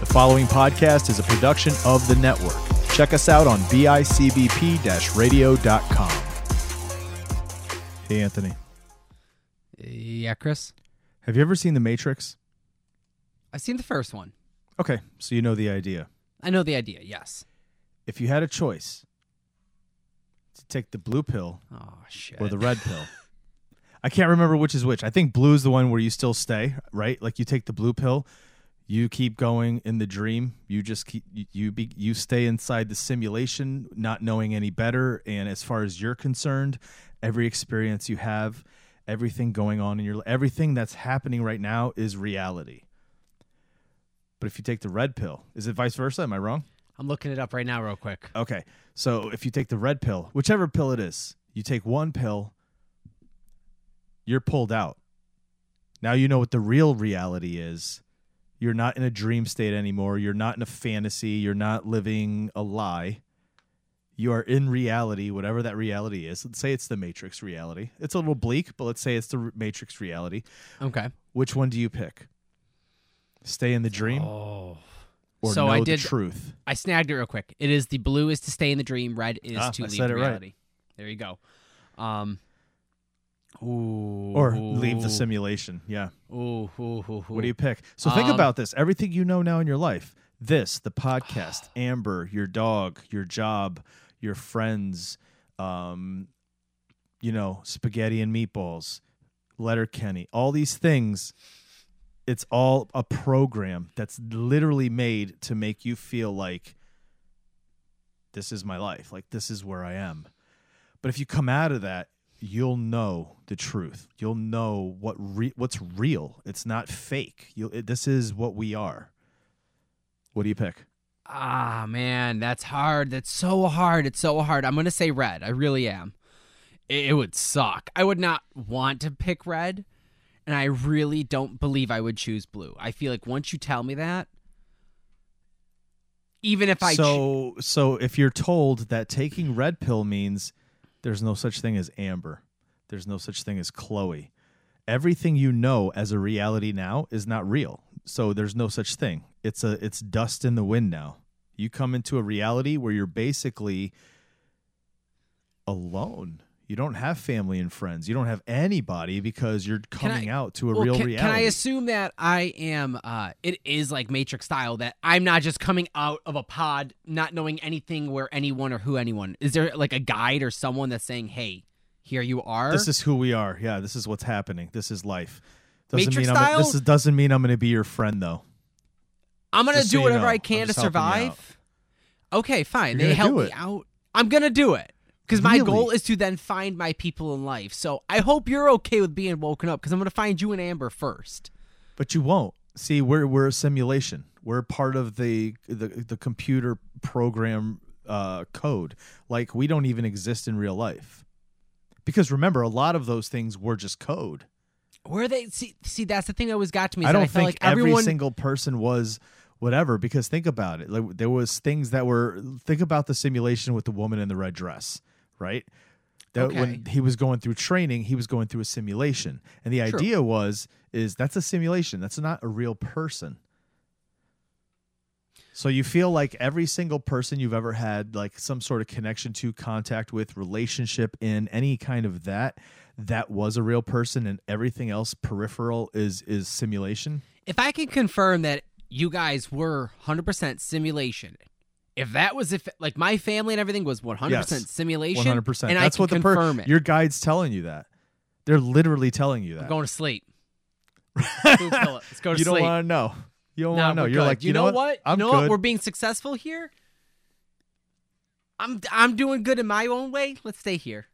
The following podcast is a production of the network. Check us out on bicbp radio.com. Hey, Anthony. Yeah, Chris. Have you ever seen The Matrix? I've seen the first one. Okay, so you know the idea. I know the idea. Yes. If you had a choice to take the blue pill Oh shit. or the red pill, I can't remember which is which. I think blue is the one where you still stay, right? Like you take the blue pill, you keep going in the dream. You just keep you you, be, you stay inside the simulation, not knowing any better. And as far as you're concerned, every experience you have, everything going on in your everything that's happening right now is reality. But if you take the red pill, is it vice versa? Am I wrong? I'm looking it up right now, real quick. Okay. So if you take the red pill, whichever pill it is, you take one pill, you're pulled out. Now you know what the real reality is. You're not in a dream state anymore. You're not in a fantasy. You're not living a lie. You are in reality, whatever that reality is. Let's say it's the Matrix reality. It's a little bleak, but let's say it's the Matrix reality. Okay. Which one do you pick? Stay in the dream Oh. or so know I did- the truth? I snagged it real quick. It is the blue is to stay in the dream. Red is Ah, to I leave it right. reality. There you go. Um. Ooh. Or leave the simulation. Yeah. Ooh, ooh, ooh. What do you pick? So think Um, about this. Everything you know now in your life. This, the podcast, Amber, your dog, your job, your friends, um, you know, spaghetti and meatballs, Letterkenny, all these things. It's all a program that's literally made to make you feel like this is my life, like this is where I am. But if you come out of that, you'll know the truth. You'll know what re- what's real. It's not fake. You it, this is what we are. What do you pick? Ah, man, that's hard. That's so hard. It's so hard. I'm gonna say red. I really am. It, it would suck. I would not want to pick red, and I really don't believe I would choose blue. I feel like once you tell me that, even if I cho- so so if you're told that taking red pill means there's no such thing as Amber, there's no such thing as Chloe. Everything you know as a reality now is not real. So there's no such thing. It's a it's dust in the wind now. You come into a reality where you're basically alone. You don't have family and friends. You don't have anybody because you're Can I- coming out to a Well, real can, reality. Can I assume that I am? Uh, it is like Matrix style that I'm not just coming out of a pod, not knowing anything where anyone or who anyone. Is there like a guide or someone that's saying, "Hey, here you are"? This is who we are. Yeah, this is what's happening. This is life. Doesn't Matrix mean I'm, style? this is, doesn't mean I'm going to be your friend though. I'm gonna do so you whatever know, I can to you survive. Okay, fine. You're they help me out. I'm gonna do it because my Really? goal is to then find my people in life. So I hope you're okay with being woken up because I'm gonna find you and Amber first. But you won't. See, we're we're a simulation. We're part of the the, the computer program uh, code. Like we don't even exist in real life. Because remember, a lot of those things were just code. Where they see see that's the thing that always got to me. is I don't I think like everyone. every single person was whatever. Because think about it. Like there was things that were. Think about the simulation with the woman in the red dress, right? That when he was going through training, he was going through a simulation, and the idea was is that's a simulation. That's not a real person. So you feel like every single person you've ever had like some sort of connection to, contact with, relationship in, any kind of that, that was a real person and everything else peripheral is is simulation. if I can confirm that you guys were 100% simulation, if that was if like my family and everything was 100% Yes. simulation, 100%. and That's I what the per- your guide's telling you that. They're literally telling you that. I'm going to sleep. Blue pill it. Let's go to you don't want to know. You don't Nah, want to know. You're good. like, you, know, what? I'm you know good. what? We're being successful here. I'm I'm doing good in my own way. Let's stay here.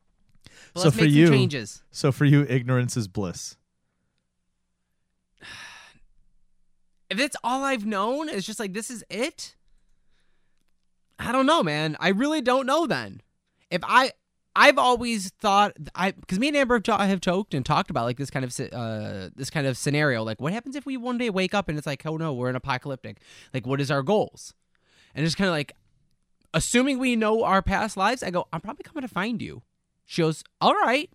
But So let's for make you- changes. so for you, ignorance is bliss. If it's all I've known, it's just like this is it. I don't know, man. I really don't know. Then, if I, I've always thought I because me and Amber have, have joked and talked about like this kind of uh this kind of scenario. Like, what happens if we one day wake up and it's like, oh no, we're in apocalyptic. Like, what is our goals? And it's kind of like, assuming we know our past lives, I go, I'm probably coming to find you. She goes, all right.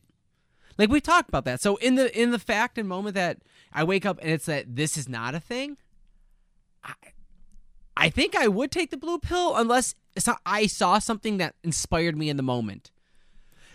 Like we talked about that. So in the in the fact and moment that I wake up and it's that this is not a thing, I I think I would take the blue pill unless I saw something that inspired me in the moment.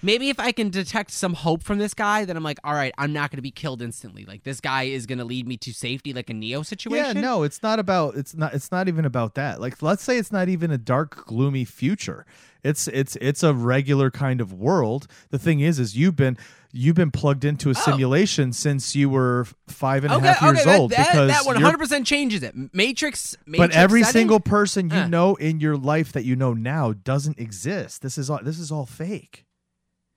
Maybe if I can detect some hope from this guy, then I'm like, all right, I'm not going to be killed instantly. Like this guy is going to lead me to safety, like a Neo situation. Yeah, no, it's not about it's not it's not even about that. Like let's say it's not even a dark, gloomy future. It's it's it's a regular kind of world. The thing is is you've been you've been plugged into a simulation since you were five and a half Oh. Okay, years okay, old that, because that 100 percent changes it. Matrix, Matrix but every setting? single person you Uh. know in your life that you know now doesn't exist. This is all this is all fake.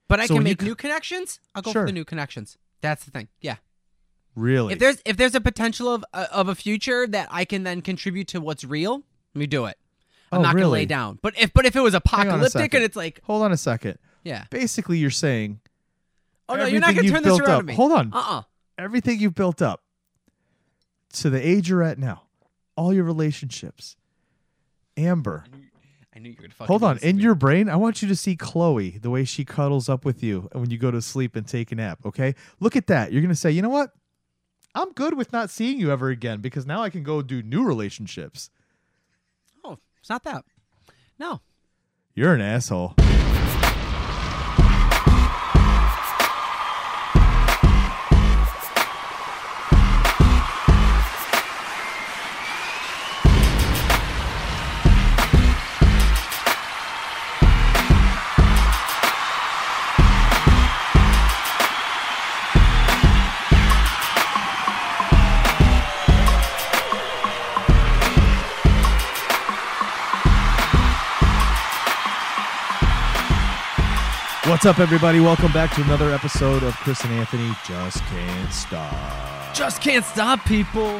But I So can you make new connections. I'll go Sure. for the new connections. That's the thing. Yeah. Really? If there's if there's a potential of uh, of a future that I can then contribute to what's real, let me do it. I'm Oh, not gonna lay down. But if but if it was apocalyptic and it's like, Hold on a second. yeah. Basically, you're saying Oh no, you're not gonna turn this around up- on me. Hold on. Uh uh everything you've built up to the age you're at now, all your relationships, Amber. I knew you would fucking Hold on, do this to in me. your brain, I want you to see Chloe the way she cuddles up with you and when you go to sleep and take a nap. Okay, look at that. You're gonna say, you know what? I'm good with not seeing you ever again because now I can go do new relationships. It's not that. No. You're an asshole. What's up, everybody? Welcome back to another episode of Chris and Anthony Just Can't Stop. Just can't stop, people.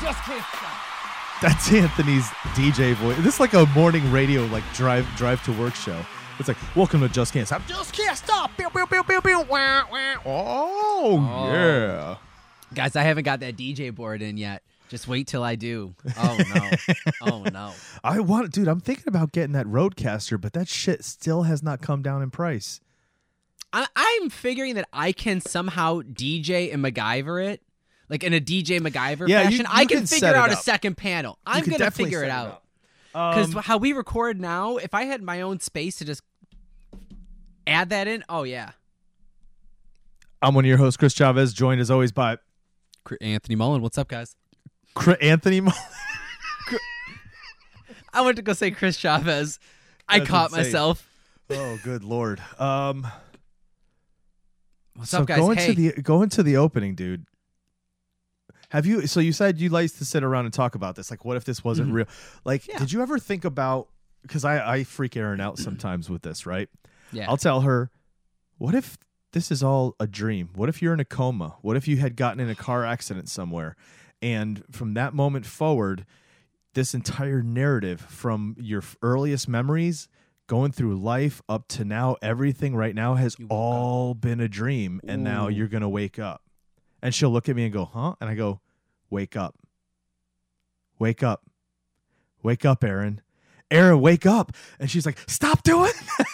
Just can't stop. That's Anthony's DJ voice. This is like a morning radio, like drive drive to work show. It's like, welcome to Just Can't Stop. Just can't stop. Pew, pew, pew, pew, pew. Wah, wah. Oh, Oh. yeah. Guys, I haven't got that DJ board in yet. Just wait till I do. Oh no. oh no. I want, dude. I'm thinking about getting that RODECaster, but that shit still has not come down in price. I, I'm figuring that I can somehow DJ and MacGyver it, like in a DJ MacGyver Yeah, you- fashion. I can, can figure out a second panel. I'm gonna figure it it out because Um, how we record now, if I had my own space to just add that in, oh yeah. I'm one of your hosts, Chris Chavez, joined as always by Anthony Mullen, what's up, guys? Cr- Anthony. Mo- I went to go say Chris Chavez. I That's caught insane. myself. oh, good lord. Um, What's so up, guys? going hey, to the going to the opening, dude. Have you? So you said you like to sit around and talk about this. Like, what if this wasn't Mhm. real? Like, Yeah. did you ever think about? Because I I freak Aaron out sometimes with this, right? yeah. I'll tell her, what if this is all a dream? What if you're in a coma? What if you had gotten in a car accident somewhere? And from that moment forward, this entire narrative from your earliest memories going through life up to now, everything right now has woke up. all been a dream. And now you're going to wake up. And she'll look at me and go, huh? And I go, wake up. Wake up. Wake up, Aaron. Aaron, wake up. And she's like, stop doing that.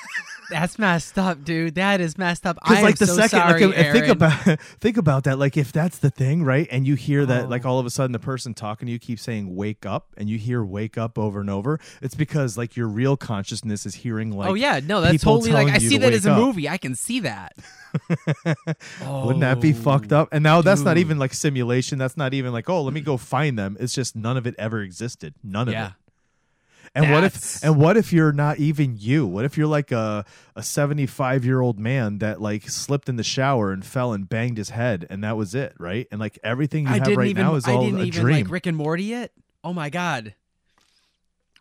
That's messed up, dude. That is messed up. I like the so second, sorry, like, think about think about that. Like if that's the thing, right? And you hear that, Oh. like all of a sudden, the person talking to you keeps saying "wake up," and you hear "wake up" over and over. It's because like your real consciousness is hearing like, oh yeah, no, that's totally like I see that as a up. movie. I can see that. Wouldn't that be oh, fucked up? And now that's not even like simulation. That's not even like, oh, let me go find them. It's just none of it ever existed. None of Yeah. it. And what if and what if you're not even you? What if you're like a a 75 year old man that like slipped in the shower and fell and banged his head and that was it, right? And like everything you I have didn't right even. now is I all didn't a even dream. like Rick and Morty it. Oh my god.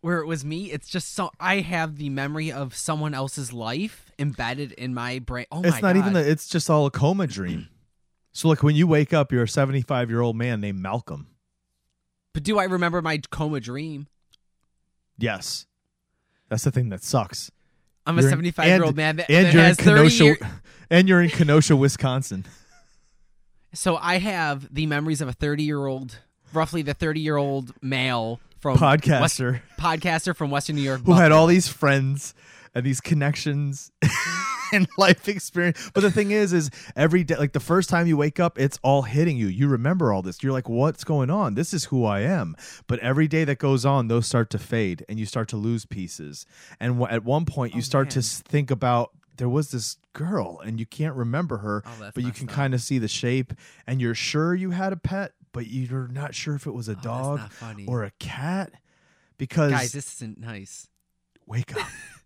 Where it was me, it's just so I have the memory of someone else's life embedded in my brain. Oh my it's not even God. that it's just all a coma dream. so like when you wake up, you're a 75 year old man named Malcolm. But do I remember my coma dream? Yes. That's the thing that sucks. I'm a You're in- 75 year old man that, and that you're in has 30 Kenosha year- and you're in Kenosha, Wisconsin. So I have the memories of a 30 year old, roughly the 30 year old male from West, Podcaster podcaster from Western New York. who had all these friends and these connections. and life experience. But the thing is, is every day, like the first time you wake up, it's all hitting you. You remember all this. You're like, what's going on? This is who I am. But every day that goes on, those start to fade and you start to lose pieces. And w- at one point, you Oh, start to man. s- think about there was this girl and you can't remember her, Oh, but you can kind of see the shape and you're sure you had a pet, but you're not sure if it was a Oh, dog or a cat. Because Guys, this isn't nice. wake up.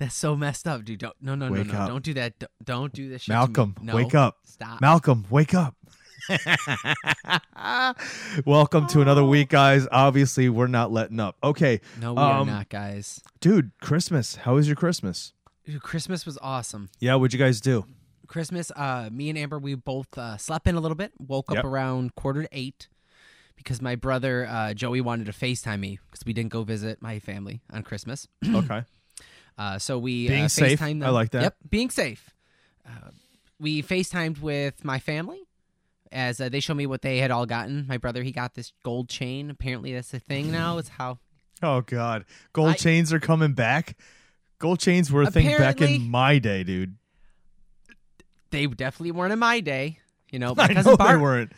That's so messed up, dude. Don't no no no Wake no. up. Don't do that. Don't, don't do this shit. Malcolm, No. wake up. Stop. Malcolm, wake up. Welcome to another week, guys. Obviously, we're not letting up. Okay, no, we are um, not, guys. dude, Christmas. How was your Christmas? Dude, Christmas was awesome. Yeah, what'd you guys do? Christmas, uh, me and Amber, we both uh, slept in a little bit. Woke up Yep. around quarter to eight because my brother uh, Joey wanted to Facetime me because we didn't go visit my family on Christmas. Okay. Uh, so we Being uh, safe. FaceTimed I like that. Yep, being safe. Uh, we FaceTimed with my family as uh, they showed me what they had all gotten. My brother, he got this gold chain. Apparently, that's the thing now. It's how Oh God, gold I- chains are coming back. Gold chains were a thing back in my day, dude. they definitely weren't in my day. You know, I because know Bart, they weren't.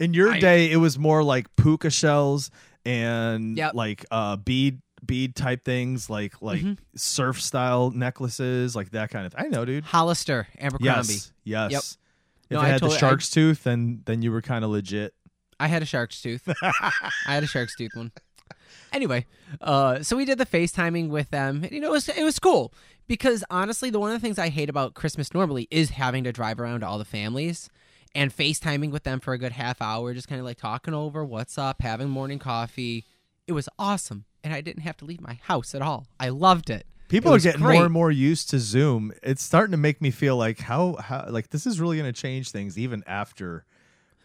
In your I- day, it was more like puka shells and Yep. like uh bead bead type things, like like Mhm. surf style necklaces, like that kind of. I know, dude. Hollister, Abercrombie. Yes, yes. Yep. If No, I had the I- shark's tooth, then then you were kind of legit. I had a shark's tooth. I had a shark's tooth one. Anyway, uh, so we did the FaceTiming with them. And, you know, it was, it was cool because honestly, the one of the things I hate about Christmas normally is having to drive around to all the families and FaceTiming with them for a good half hour, just kind of like talking over what's up, having morning coffee. It was awesome, and I didn't have to leave my house at all. I loved it. People It are getting great. more and more used to Zoom. It's starting to make me feel like how how like this is really going to change things even after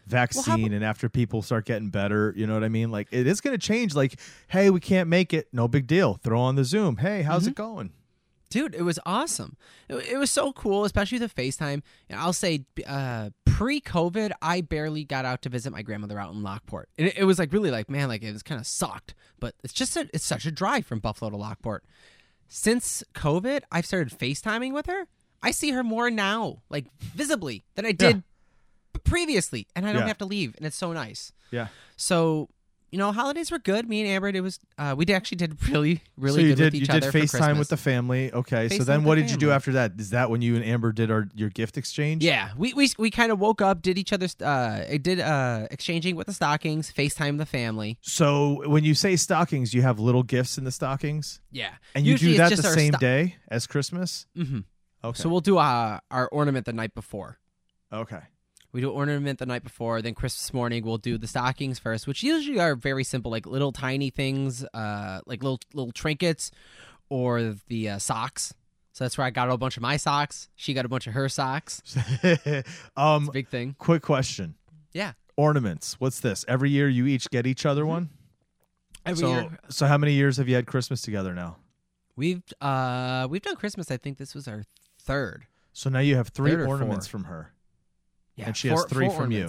vaccine and after people start getting better, you know what I mean? Like it is going to change like hey, we can't make it, no big deal. Throw on the Zoom. Hey, how's Mm-hmm. it going? Dude it was awesome. It, it was so cool especially the facetime. And i'll say uh, pre-covid i barely got out to visit my grandmother out in lockport. And it, it was like really like man like it was kind of sucked. But it's just a, it's such a drive from buffalo to lockport. Since covid i've started facetiming with her. I see her more now like visibly than i did previously and i don't Yeah. have to leave and it's so nice. Yeah. so you know holidays were good me and amber it was uh, we actually did really really so you good did with you each did FaceTime with the family. Okay. so then what the did you do after that? Is that when you and Amber did our your gift exchange? Yeah, we we we kind of woke up, did each other's uh did uh exchanging with the stockings, FaceTime the family. So when you say stockings, you have little gifts in the stockings? Yeah. And you Usually do that the same sto- day as Christmas? Mm-hmm. Okay. So we'll do uh, our ornament the night before. okay. We do ornament the night before, then Christmas morning we'll do the stockings first, which usually are very simple, like little tiny things, uh, like little little trinkets, or the uh, socks. So that's where I got a bunch of my socks. She got a bunch of her socks. um Big thing. quick question. Yeah. Ornaments. What's this? Every year you each get each other one? Every so year so how many years have you had Christmas together now? we've uh we've done Christmas. I think this was our third. So now you have three ornaments four. from her. Yeah, And she has four- three four from you.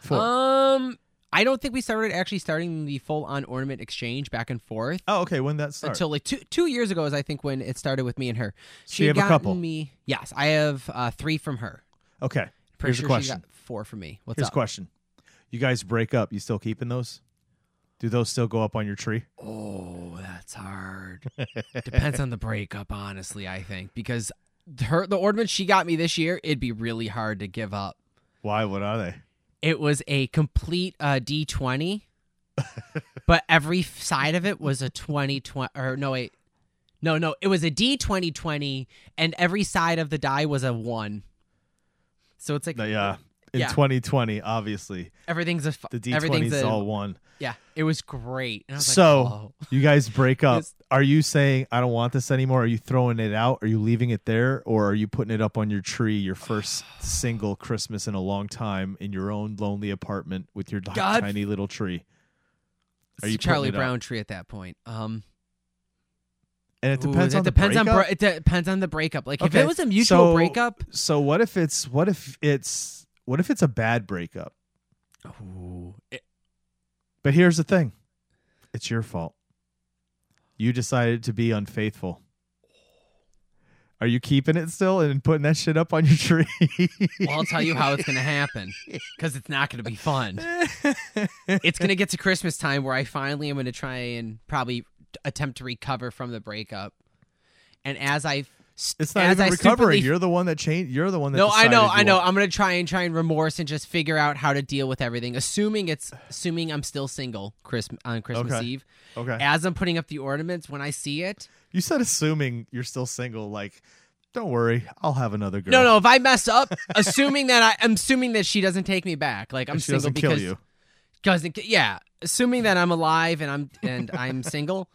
Four. Um, I don't think we started actually starting the full on ornament exchange back and forth oh, okay. When that start? until like two two years ago. Is I think when it started with me and her. So you have a couple? Me, yes, I have uh, three from her. okay. Pretty Here's a question. she got four from me. What's Here's a question. You guys break up. You still keeping those? Do those still go up on your tree? Oh, that's hard. Depends on the breakup, honestly. I think because her the ornament she got me this year, it'd be really hard to give up. Why? What are they? It was a complete uh, D twenty, but every side of it was a twenty twenty. Or no, wait, no, no, it was a D twenty twenty, and every side of the die was a one. So it's like uh, in Yeah. 2020, obviously, everything's a the D20 everything's is all one. yeah. It was great. And I was So- like, oh. You guys break up. Are you saying I don't want this anymore? Are you throwing it out? Are you leaving it there, or are you putting it up on your tree? Your first single Christmas in a long time in your own lonely apartment with your God- tiny little tree. Are It's you Charlie it up? Brown tree at that point? Um, And it ooh, depends it on the depends on breakup? it depends on the breakup. Like if it was a mutual so- breakup, So what if it's what if it's what if it's a bad breakup? ooh, it- But here's the thing. It's your fault. You decided to be unfaithful. Are you keeping it still and putting that shit up on your tree? Well, I'll tell you how it's gonna happen because it's not gonna be fun. It's gonna get to Christmas time where I finally am gonna try and probably attempt to recover from the breakup, and as I It's not even I recovering. You're the one that changed. You're the one that. no, I know, I know. want- I'm gonna try and try and remorse and just figure out how to deal with everything. Assuming it's assuming I'm still single Christmas on Christmas Okay. Eve. Okay. As I'm putting up the ornaments, when I see it, You said assuming you're still single. Like, don't worry, I'll have another girl. no, no. If I mess up, assuming that I, I'm assuming that she doesn't take me back, like I'm And she single doesn't because kill you. doesn't yeah assuming that i'm alive and i'm and i'm single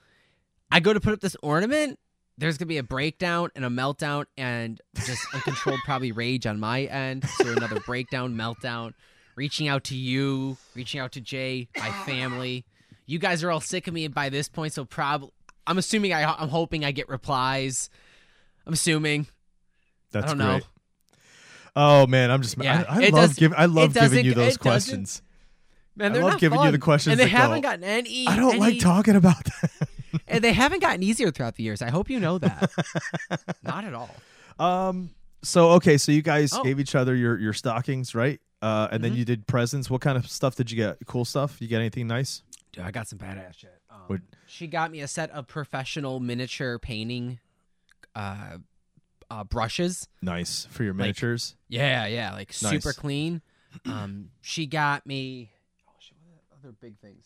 i go to put up this ornament there's gonna be a breakdown and a meltdown and just uncontrolled probably rage on my end so another breakdown meltdown reaching out to you reaching out to jay my family you guys are all sick of me by this point so probably i'm assuming I, i'm hoping i get replies i'm assuming That's don't great. know. Oh man, I'm just. Yeah, I, I love giving. I love giving you those questions. man I love not giving you the questions and they haven't gotten any I don't any- like talking about that. and they haven't gotten easier throughout the years. I hope you know that. Not at all. Um. So okay, so you guys Oh. gave each other your your stockings, right? Uh, and then Mhm. you did presents. What kind of stuff did you get? Cool stuff. You get anything nice? Dude, I got some badass shit. Um, What- She got me a set of professional miniature painting uh, uh, brushes. Nice for your Like- miniatures. Yeah, yeah, like super clean. Um, she got me. Oh shit! What are the other big things?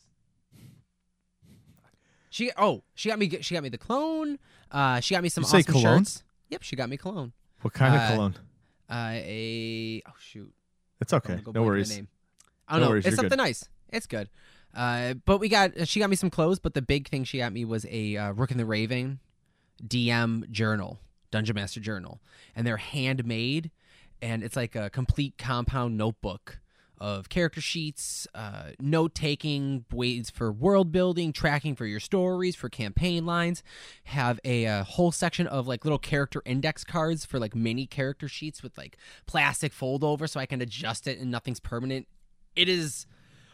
She oh she got me she got me the cologne. Uh, she got me some You say awesome cologne? shirts. Yep, she got me cologne. What kind uh, of cologne? Uh, a oh shoot. It's okay. go No blank on the worries. name. I don't No know. worries, It's something good. nice. It's good. Uh, but we got she got me some clothes. But the big thing she got me was a uh, Rook and the Raven DM journal, Dungeon Master journal, and they're handmade, and it's like a complete compound notebook of character sheets, uh, note taking, ways for world building, tracking for your stories, for campaign lines. Have a, uh whole section of like little character index cards for like mini character sheets with like plastic fold over so I can adjust it and nothing's permanent. It is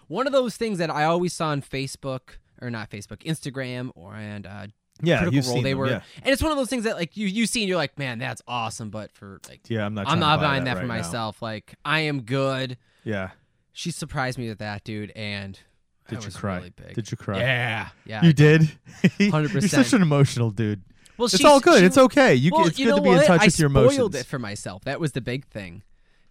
one of those things that I always saw on Facebook or not Facebook, Instagram or and uh, Yeah, Critical Role. They them, were, Yeah. and it's one of those things that like you you see and you're like, man, that's awesome. But for like, Yeah, I'm not. I'm not buy buying that, for right now. myself. Like, I am good. Yeah. She surprised me with that, dude, and Did you was cry? Really big. Did you cry? Yeah, yeah. You did. 100%. You're such an emotional dude. well, It's all good. she- it's okay. You, well, it's you good to be what? in touch I with your emotions. I spoiled it for myself. That was the big thing.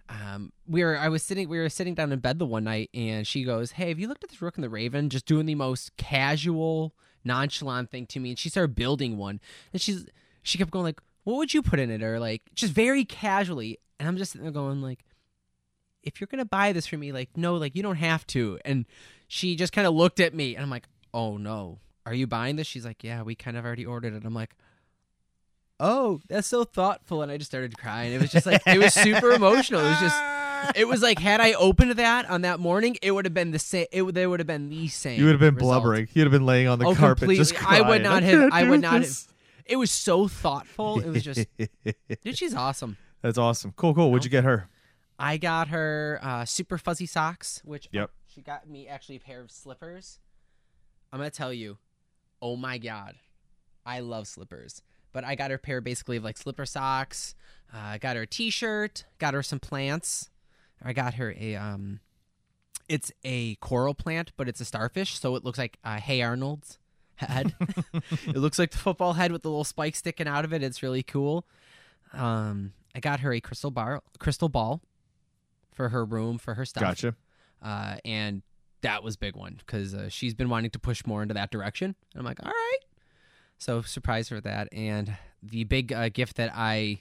Um, we were I was sitting we were sitting down in bed the one night and she goes, "Hey, have you looked at this Rook and the Raven?" Just doing the most casual, nonchalant thing to me, and she started building one, and she's she kept going like, "What would you put in it?" or like just very casually, and I'm just sitting there going like, "If you're gonna buy this for me, like no, like you don't have to," and she just kind of looked at me, and I'm like, "Oh no." Are you buying this? She's like, Yeah, we kind of already ordered it. I'm like, oh, that's so thoughtful. And I just started crying. It was just like, it was super emotional. It was just, it was like, had I opened that on that morning, it would have been the same. It would, there would have been the same. You would have been result. blubbering. You'd have been laying on the Oh, carpet just completely. I would not have- I would not this. It was so thoughtful. It was just, dude, she's awesome. That's awesome. Cool, cool. What'd you get her? I got her uh, super fuzzy socks, which Yep. she got me actually a pair of slippers. I'm gonna tell you, oh my god, I love slippers. But I got her a pair basically of like slipper socks. Uh, I got her a T-shirt. Got her some plants. I got her a um, it's a coral plant, but it's a starfish, so it looks like uh, Hey Arnold's head. it looks like the football head with the little spike sticking out of it. It's really cool. Um, I got her a crystal bar, crystal ball, for her room for her stuff. Gotcha. Uh, and that was big one because uh, she's been wanting to push more into that direction. And I'm like, all right. So surprise her with that. And the big uh, gift that I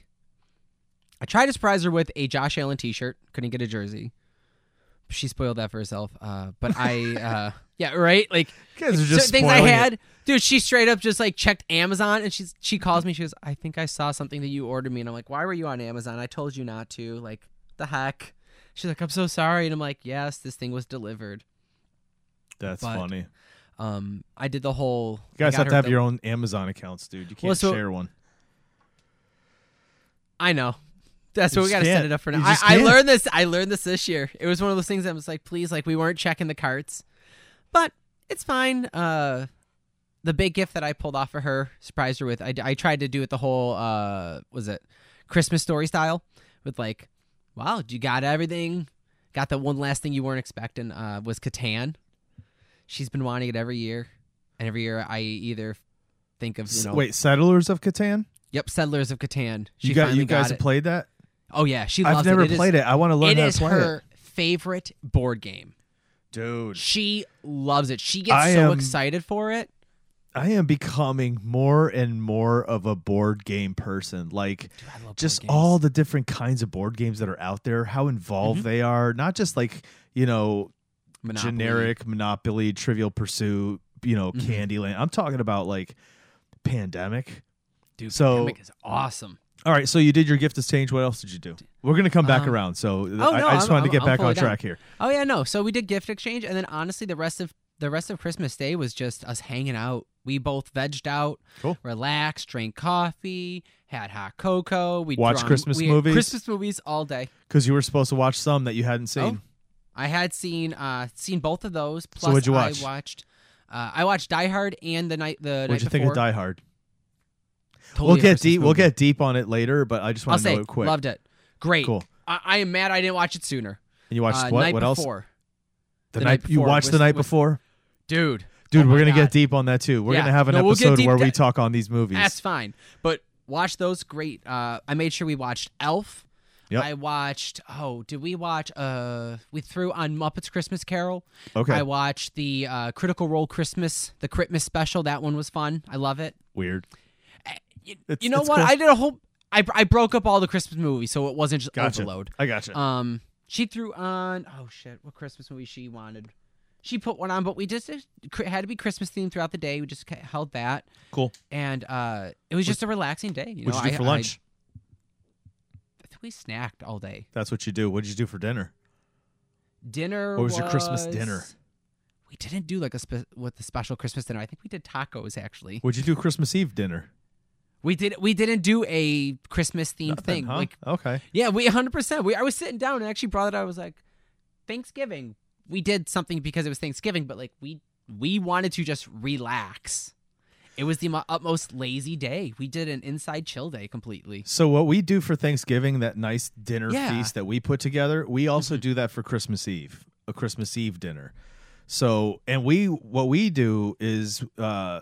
I tried to surprise her with a Josh Allen T-shirt. Couldn't get a jersey. She spoiled that for herself. Uh, but I, uh, yeah, right. Like You guys are just things I spoiling it. had, dude. She straight up just like checked Amazon, and she's she calls me. She goes, "I think I saw something that you ordered me," and I'm like, "Why were you on Amazon? I told you not to." Like the heck. She's like, "I'm so sorry," and I'm like, "Yes, this thing was delivered." That's but- funny. Um, I did the whole. You guys have to have the- your own Amazon accounts, dude. You can't Well, so- share one. I know. That's You what we got to set it up for now. I, I learned this. I learned this this year. It was one of those things that was like, please, like we weren't checking the carts, but it's fine. Uh, the big gift that I pulled off for her, surprised her with. I, I tried to do it the whole uh was it Christmas story style with like, wow, you got everything. Got the one last thing you weren't expecting uh was Catan. She's been wanting it every year, and every year I either think of you know Wait, Settlers of Catan? yep Settlers of Catan. She You got you guys got have played that? Oh yeah, she loves I've never it. It is- played it. I want to learn It how is to play her it. favorite board game. Dude, She loves it. She gets I so am- excited for it. I am becoming more and more of a board game person. Like Dude, I love board just all the different kinds of board games that are out there, how involved Mm-hmm. they are, not just like, you know, Monopoly. generic Monopoly, Trivial Pursuit, you know, Mhm. Candyland. I'm talking about like Pandemic. Dude, So- Pandemic is awesome. All right, so you did your gift exchange. What else did you do? We're gonna come back Um, around. So oh, I, no, I just I'm- wanted to get I'm- back on down. track here. Oh yeah, no. So we did gift exchange, and then honestly, the rest of the rest of Christmas Day was just us hanging out. We both vegged out, Cool. relaxed, drank coffee, had hot cocoa. We Watched Christmas we movies? Christmas movies all day. Because you were supposed to watch some that you hadn't seen. Oh, I had seen uh seen both of those. Plus, what'd you watch? I watched. Uh, I watched Die Hard and the night the What'd night you think of Die Hard? Totally we'll get deep. We'll get deep on it later, but I just want to say know it quick. loved it. Great. Cool. I, I am mad I didn't watch it sooner. And you watched uh, what? Night what else? before. The, The night, night you before watched the night was- before, dude. dude. oh we're gonna God. get deep on that too. We're Yeah. gonna have an No, we'll episode where we talk on these movies. That's fine. But watch those great. Uh, I made sure we watched Elf. Yep. I watched. Oh, did we watch? Uh, we threw on Muppets Christmas Carol. okay, I watched the uh, Critical Role Christmas, the Christmas special. That one was fun. I love it. weird. You, It's- you know what? cool. I did a whole. I I broke up all the Christmas movies, so it wasn't just Gotcha. overload. I gotcha. Um, she threw on. Oh shit! What Christmas movie she wanted? She put one on, but we just it had to be Christmas themed throughout the day. We just held that, cool. and uh, it was just a relaxing day. You know, What'd you do I- for lunch? I think we snacked all day. That's what you do. What did you do for dinner? Dinner. What was your Christmas dinner? We didn't do like a spe- with the special Christmas dinner. I think we did tacos actually. What'd you do Christmas Eve dinner? We did. We didn't do a Christmas themed thing. huh? Like okay. yeah, we 100. percent We I was sitting down and actually brought it. up. I was like, Thanksgiving. We did something because it was Thanksgiving, but like we we wanted to just relax. It was the mo- utmost lazy day. We did an inside chill day completely. So what we do for Thanksgiving, that nice dinner Yeah. feast that we put together, we also Mhm. do that for Christmas Eve, a Christmas Eve dinner. So and we what we do is uh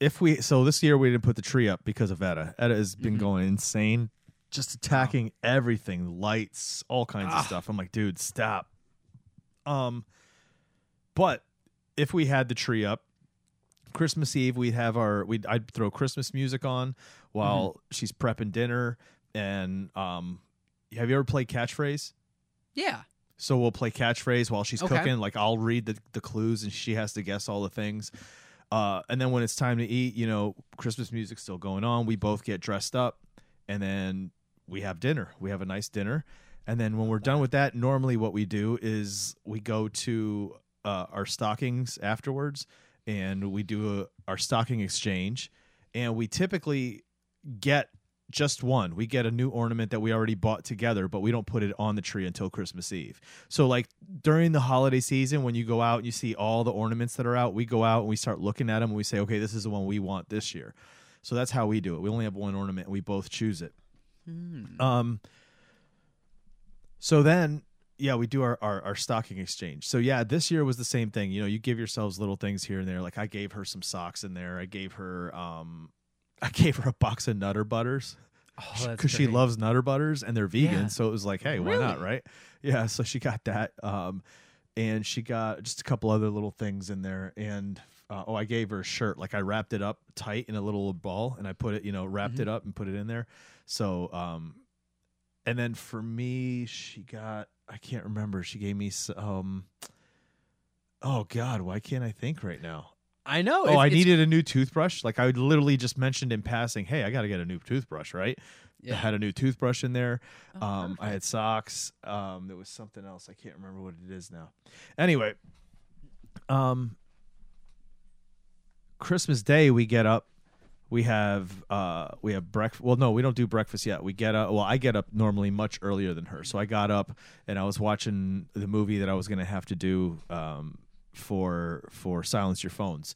if we so this year we didn't put the tree up because of Etta. Etta has been Mhm. going insane, just attacking everything, lights, all kinds Ah. of stuff. I'm like, dude, stop. Um but if we had the tree up, Christmas Eve we'd have our we'd I'd throw Christmas music on while Mm-hmm. she's prepping dinner and um have you ever played catchphrase? Yeah. So we'll play catchphrase while she's Okay. cooking. Like I'll read the, the clues and she has to guess all the things. Uh, and then when it's time to eat, you know, Christmas music's still going on. We both get dressed up and then we have dinner. We have a nice dinner. And then when we're done with that, normally what we do is we go to uh, our stockings afterwards and we do a, our stocking exchange. And we typically get just one. We get a new ornament that we already bought together, but we don't put it on the tree until Christmas Eve. So like during the holiday season when you go out and you see all the ornaments that are out, we go out and we start looking at them and we say, "Okay, this is the one we want this year." So that's how we do it. We only have one ornament and we both choose it. Hmm. Um so then yeah, we do our, our our stocking exchange. So yeah, this year was the same thing. You know, you give yourselves little things here and there. Like I gave her some socks in there. I gave her um I gave her a box of Nutter Butters Oh, because she loves Nutter Butters and they're vegan. Yeah. So it was like, hey, why not, right? Yeah. So she got that, um, and she got just a couple other little things in there. And uh, oh, I gave her a shirt. Like I wrapped it up tight in a little ball, and I put it, you know, wrapped Mhm. it up and put it in there. So, um, and then for me, she got I can't remember. She gave me s- um. Oh God, why can't I think right now? I know. Oh, I needed a new toothbrush. Like I literally just mentioned in passing, hey, I got to get a new toothbrush, right? I Yeah. had a new toothbrush in there. Oh, Um, I had socks. Um, there was something else. I can't remember what it is now. Anyway, um, Christmas Day we get up. We have uh we have breakfast. Well, no, we don't do breakfast yet. We get up. Well, I get up normally much earlier than her. So I got up and I was watching the movie that I was gonna have to do um for for silence your phones.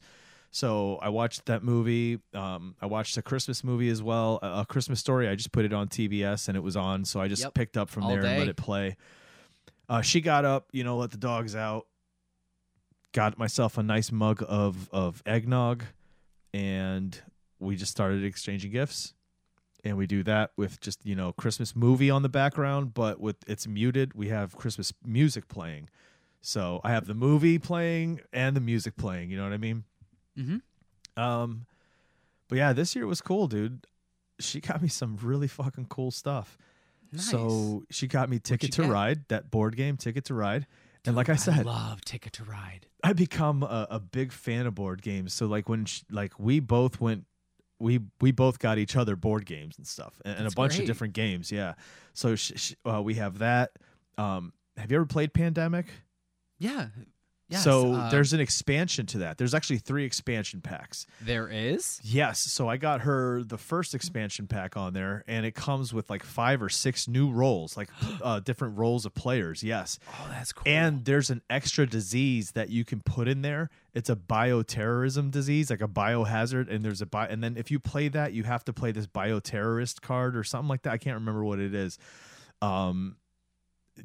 So I watched that movie. Um, I watched a Christmas movie as well, a, a Christmas story. I just put it on TBS and it was on, so I just Yep. picked up from All there and let it play. Uh, she got up, you know, let the dogs out. Got myself a nice mug of of eggnog, and we just started exchanging gifts. And we do that with just you know Christmas movie on the background, but with it's muted. We have Christmas music playing, so I have the movie playing and the music playing. You know what I mean? Mm-hmm. Um, but yeah, this year was cool, dude. She got me some really fucking cool stuff. Nice. So she got me Ticket to get? Ride, that board game, Ticket to Ride. And like I said, love Ticket to Ride. I become a, a big fan of board games. So like when sh like we both went, we we both got each other board games and stuff, and, and a bunch great. of different games. Yeah. So sh- sh- uh, we have that. Um, have you ever played Pandemic? Yeah. Yes, so uh, there's an expansion to that. There's actually three expansion packs. there is. Yes. So I got her the first expansion pack on there, and it comes with like five or six new roles, like uh, different roles of players. Yes. Oh, that's cool. And there's an extra disease that you can put in there. It's a bioterrorism disease, like a biohazard. And there's a bio, and then if you play that, you have to play this bioterrorist card or something like that. I can't remember what it is. Um,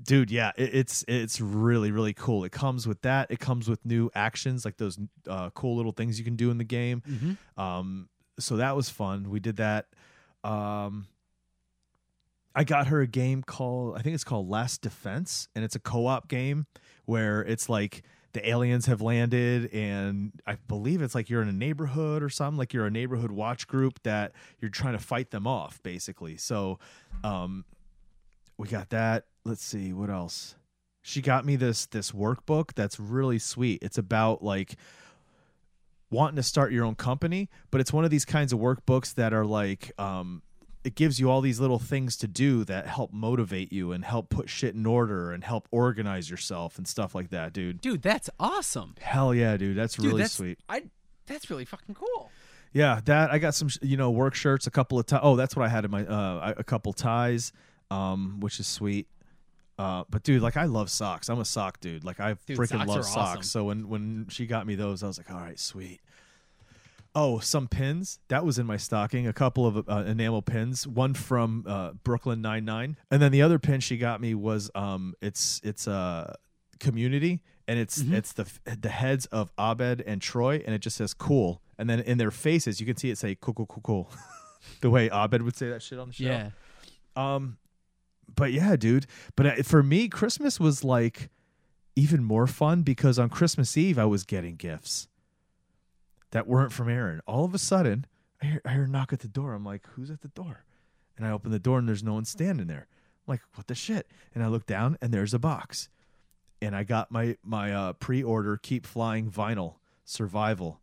dude, yeah, it, it's it's really really cool. It comes with that. It comes with new actions, like those uh, cool little things you can do in the game. Mhm. Um, so that was fun. We did that. Um, I got her a game called I think it's called Last Defense, and it's a co-op game where it's like the aliens have landed, and I believe it's like you're in a neighborhood or something. Like you're a neighborhood watch group that you're trying to fight them off, basically. So, um, we got that. Let's see what else. She got me this this workbook that's really sweet. It's about like wanting to start your own company, but it's one of these kinds of workbooks that are like um it gives you all these little things to do that help motivate you and help put shit in order and help organize yourself and stuff like that, dude. Dude, that's awesome. Hell yeah, dude. That's Dude, really that's, sweet. I that's really fucking cool. Yeah, that I got some, you know, work shirts, a couple of ties. Oh, that's what I had in my uh a couple ties um which is sweet. Uh, but dude, like I love socks. I'm a sock dude. Like I Dude, freaking socks love socks. awesome. So when when she got me those, I was like, all right, sweet. Oh, some pins that was in my stocking. A couple of uh, enamel pins. One from uh, Brooklyn Nine Nine, and then the other pin she got me was um, it's it's a uh, community, and it's Mhm. it's the the heads of Abed and Troy, and it just says cool, and then in their faces you can see it say cool cool cool cool, the way Abed would say that shit on the show. Yeah. Um, but yeah, dude. But uh, for me, Christmas was like even more fun because on Christmas Eve I was getting gifts that weren't from Aaron. All of a sudden, I hear, I hear a knock at the door. I'm like, "Who's at the door?" And I open the door and there's no one standing there. I'm like, "What the shit?" And I look down and there's a box. And I got my my uh, pre-order Keep Flying vinyl Survival.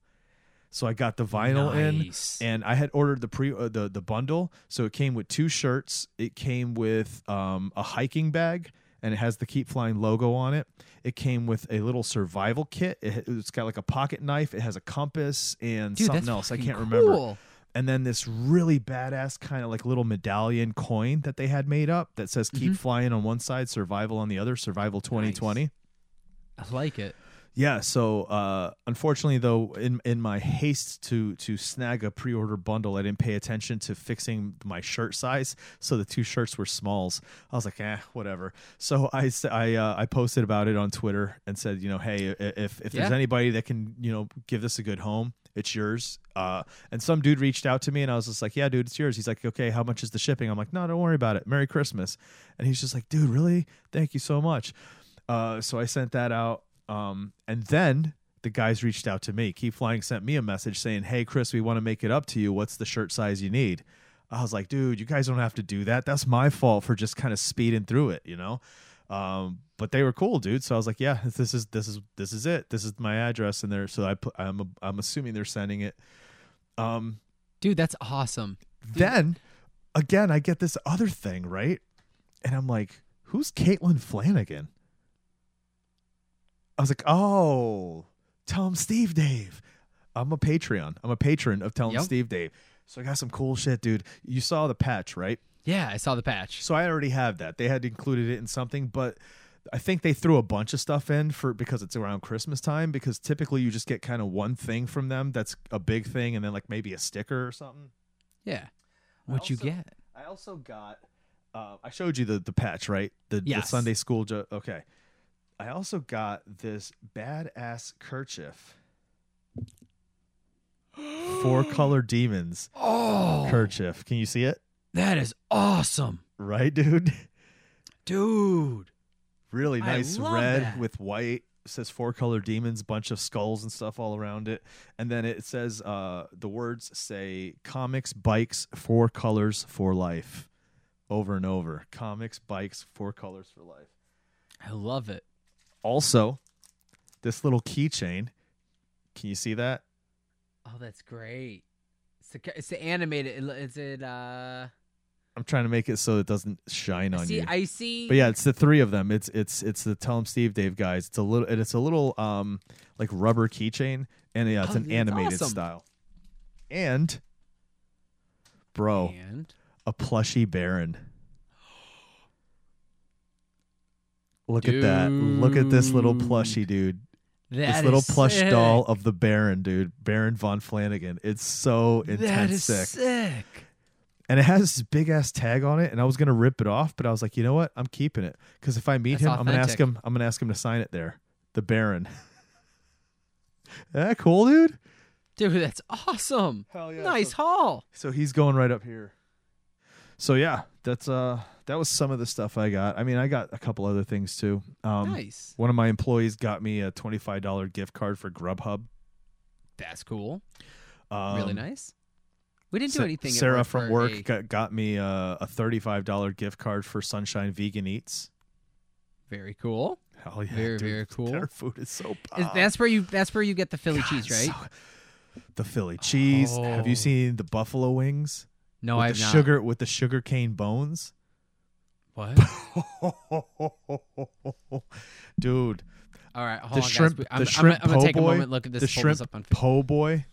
So I got the vinyl in and I had ordered the pre uh, the the bundle, so it came with two shirts. It came with um, a hiking bag, and it has the Keep Flying logo on it. It came with a little survival kit. It, it's got like a pocket knife. It has a compass and Dude, something else. I can't remember. And then this really badass kind of like little medallion coin that they had made up that says "Keep Mhm. Flying" on one side, "Survival" on the other. Survival 2020. I like it. Yeah, so uh, unfortunately, though, in in my haste to to snag a pre order bundle, I didn't pay attention to fixing my shirt size, so the two shirts were smalls. I was like, eh, whatever. So I I uh, I posted about it on Twitter and said, you know, hey, if if there's Yeah. anybody that can you know give this a good home, it's yours. Uh, and some dude reached out to me, and I was just like, yeah, dude, it's yours. He's like, okay, how much is the shipping? I'm like, no, don't worry about it. Merry Christmas. And he's just like, dude, really? Thank you so much. Uh, so I sent that out. Um, and then the guys reached out to me. Keep Flying sent me a message saying, Hey, Chris, we want to make it up to you. What's the shirt size you need? I was like, dude, you guys don't have to do that. That's my fault for just kind of speeding through it, you know? Um, but they were cool, dude. So I was like, yeah, this is, this is, this is it. This is my address And they're, So I put, I'm, I'm assuming they're sending it. Um, Dude, that's awesome. then again, I get this other thing, right? And I'm like, who's Caitlin Flanagan? I was like, oh, tell him Steve Dave. I'm a Patreon. I'm a patron of Tell him Yep. Steve Dave. So I got some cool shit, dude. You saw the patch, right? Yeah, I saw the patch. So I already have that. They had included it in something, but I think they threw a bunch of stuff in for because it's around Christmas time. Because typically you just get kind of one thing from them that's a big thing, and then like maybe a sticker or something. Yeah. What you get? I also got. Uh, I showed you the the patch, right? The, the Sunday school. Jo- okay. I also got this badass kerchief. Four color demons Oh, kerchief. Can you see it? that is awesome, Right, dude. dude. Really I nice love red that. with white. It says four color demons, bunch of skulls and stuff all around it. And then it says uh the words say comics, bikes, four colors for life. Over and over. Comics, bikes, four colors for life. I love it. Also, this little keychain. Can you see that? Oh, that's great. It's the, it's the animated. Is it? Uh, I'm trying to make it so it doesn't shine I on see. you. I see. But yeah, it's the three of them. It's it's it's the Tell 'em Steve Dave guys. It's a little it's a little um like rubber keychain and yeah, it's Oh, an animated awesome. style. And bro, And a plushy Baron. Look at that. Look at this little Dude. plushie, dude. that this little plush sick. doll of the Baron, dude. Baron von Flanagan. It's so intense That is sick. sick. And it has this big ass tag on it, and I was gonna rip it off, but I was like, you know what? I'm keeping it because if I meet That's him, I'm gonna ask him. I'm gonna ask him to sign it there. The Baron. that cool, dude. Dude, that's awesome. Hell yeah! nice So, haul. so he's going right up here. So yeah, that's uh, that was some of the stuff I got. I mean, I got a couple other things too. Um, nice. One of my employees got me a twenty five dollar gift card for Grubhub. That's cool. Um, really nice. We didn't do anything. Sarah work from work a- got, got me uh, a thirty-five dollar gift card for Sunshine Vegan Eats. very cool. Hell yeah, Very, dude. very cool. Their food is so. Is, that's where you. That's where you get the Philly God, cheese, right? so- the Philly cheese. Have you Oh. seen the buffalo wings no, I've the not. sugar with the sugar cane bones? What? Dude, All right, hold the on, shrimp, guys. I'm, the I'm shrimp gonna, I'm gonna take po' a boy, moment. Look at this. the shrimp this up on po' boy.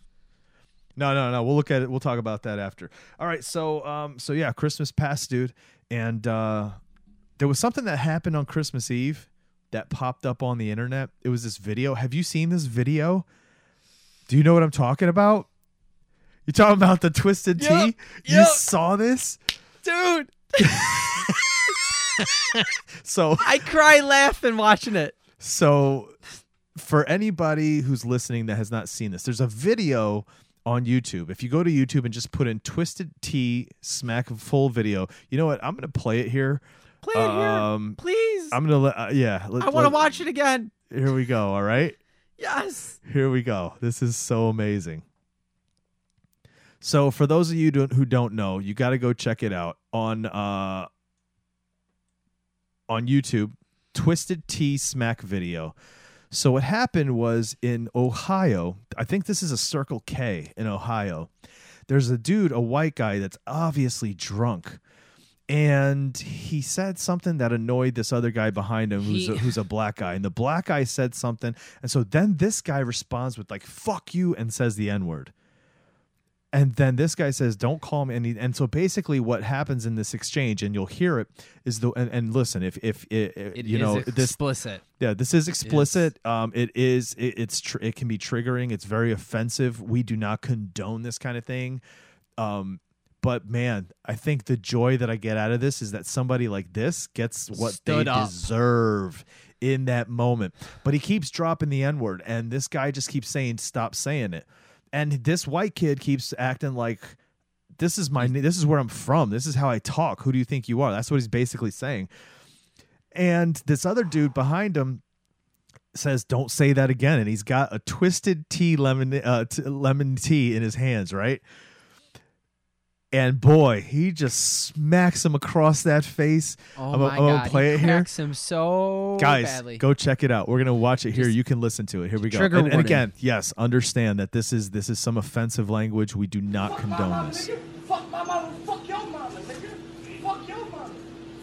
No, no, no. We'll look at it. We'll talk about that after. All right. So, um, so yeah, Christmas passed, dude, and uh, there was something that happened on Christmas Eve that popped up on the internet. It was this video. Have you seen this video? Do you know what I'm talking about? You talking about the twisted Yep, tea? You saw this? dude. So I cry laughing watching it. So, for anybody who's listening that has not seen this, there's a video on YouTube. If you go to YouTube and just put in Twisted Tea Smack full video, you know what? I'm going to play it here. Play it here, Um, please. I'm going to let, uh, yeah. Let, I want to watch it again. Here we go. All right. Yes. Here we go. This is so amazing. So, for those of you who don't know, you got to go check it out on uh, on YouTube. Twisted Tea Smack video. So, what happened was in Ohio. I think this is a Circle K in Ohio. There's a dude, a white guy, that's obviously drunk. And he said something that annoyed this other guy behind him, who's a, who's a black guy. And the black guy said something, and so then this guy responds with like "fuck you" and says the n word. And then this guy says, "Don't call me." And, he, and so basically, what happens in this exchange, and you'll hear it, is the and, and listen, if if it, It you is know this explicit. yeah, this is explicit. Um, it is. It, it's. Tr- it can be triggering. It's very offensive. We do not condone this kind of thing. Um, but man, I think the joy that I get out of this is that somebody like this gets what Stood they up. deserve in that moment. But he keeps dropping the n word, and this guy just keeps saying, "Stop saying it." And this white kid keeps acting like. This is my. This is where I'm from. This is how I talk. Who do you think you are? That's what he's basically saying. And this other dude behind him says, "Don't say that again." And he's got a twisted tea lemon uh, t- lemon tea in his hands, right? And boy, he just smacks him across that face. Oh I'm, my I'm gonna god, play he it here, cracks him so guys. badly. Go check it out. We're gonna watch it here. Just- you can listen to it. Here we go. trigger And, and again, yes, understand that this is this is some offensive language. We do not Fuck condone mama, this. nigga. Fuck my mama. Fuck your mama, nigga. Fuck your mama.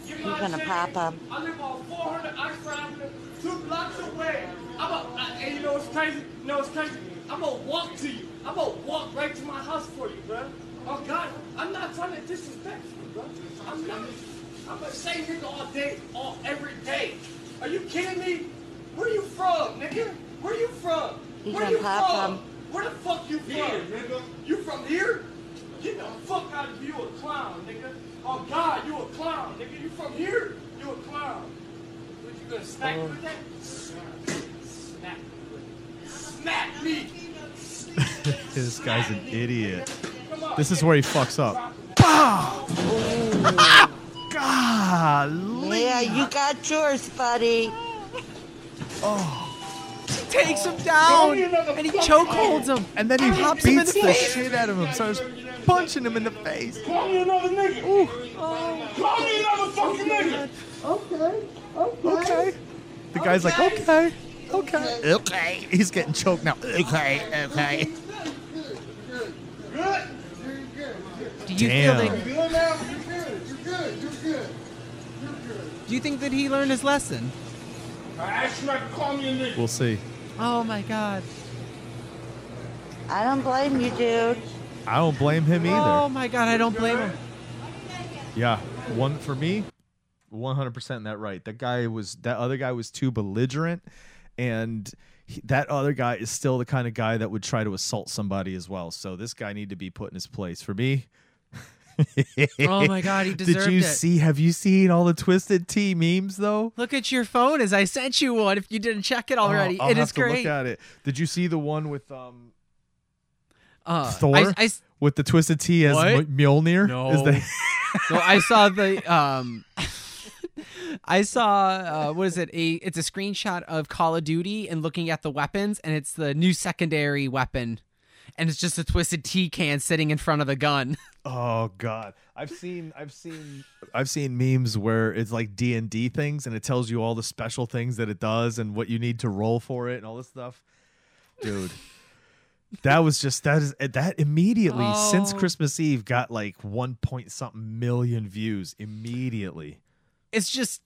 You know You're what I'm gonna saying? pop up. I live on 400 Oxford Avenue, two blocks away. I'm a, I, and you know what's crazy? You know what's crazy? I'm gonna walk to you. I'm gonna walk right to my house for you, bro. Oh God, I'm not trying to disrespect you, bro. I'm not. I'm gonna say nigga all day, all every day. Are you kidding me? Where you from, nigga? Where you from? He's Where from you Popham. from? Where the fuck you from? nigga. You from here? Get the fuck out of here. You a clown, nigga. Oh God, you a clown, nigga. You from here? You a clown. What you gonna smack me with that? Smack me. Smack me! this guy's an idiot. Come on. This is where he fucks up. Golly. Yeah, you got yours, buddy. Oh. He takes him down and he chokeholds him. And then he Pops him in beats the the, face. shit out of him, starts punching him in the face. Call me another nigga. ooh Call me another fucking nigga. Okay. Okay. Okay. The guy's like, okay, okay, okay. He's getting choked now. Okay, okay. Good? Do you Damn. feel that? Good now? You good? You're good? You're good? Do you think that he learned his lesson? I asked you not to call me a. We'll see. Oh my god. I don't blame you, dude. I don't blame him either. Oh my god, I don't blame him. Yeah, one for me, one hundred percent that right. That guy was that other guy was too belligerent, and he, that other guy is still the kind of guy that would try to assault somebody as well. So this guy need to be put in his place. For me. Oh my god, he deserved Did you it. see? Have you seen all the Twisted Tea memes though? Look at your phone as I sent you one. If you didn't check it already, Oh, I'll it have is to great. Look at it. Did you see the one with um Uh, Thor? I, I with the Twisted Tea as What? Mjolnir? No. Is the- no, I saw the um I saw uh what is it? A it's a screenshot of Call of Duty and looking at the weapons and it's the new secondary weapon. And it's just a twisted tea can sitting in front of the gun. Oh god. I've seen I've seen I've seen memes where it's like D&D things and it tells you all the special things that it does and what you need to roll for it and all this stuff. Dude. that was just that is that immediately since Oh. Christmas Eve got like 1 point something million views immediately. It's just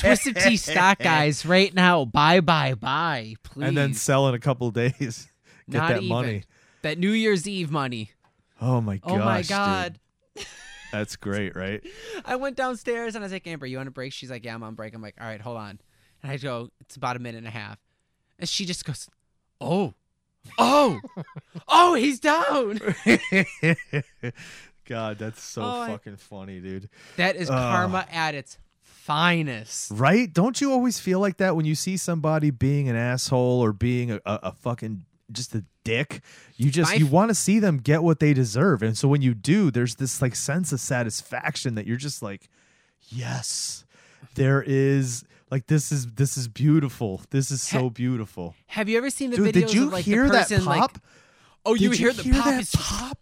Twisted Tea stock guys right now. Bye bye bye. Please. And then sell in a couple days. Get Not that even. money. That New Year's Eve money. Oh my gosh. Oh my dude. god. That's great, right? I went downstairs and I was like, Amber, you on a break? She's like, Yeah, I'm on break. I'm like, All right, hold on. And I go, It's about a minute and a half. And she just goes, Oh, oh, oh, he's down. God, that's so Oh, I- fucking funny, dude. That is Ugh. karma at its finest. Right? Don't you always feel like that when you see somebody being an asshole or being a, a, a fucking just a dick? You just My you want to see them get what they deserve. And so when you do, there's this like sense of satisfaction that you're just like, yes, there is like this is this is beautiful. This is so beautiful. Have you ever seen the Dude, videos did you of like oh, hear the that pop? like Oh, you hear the pop? that pop?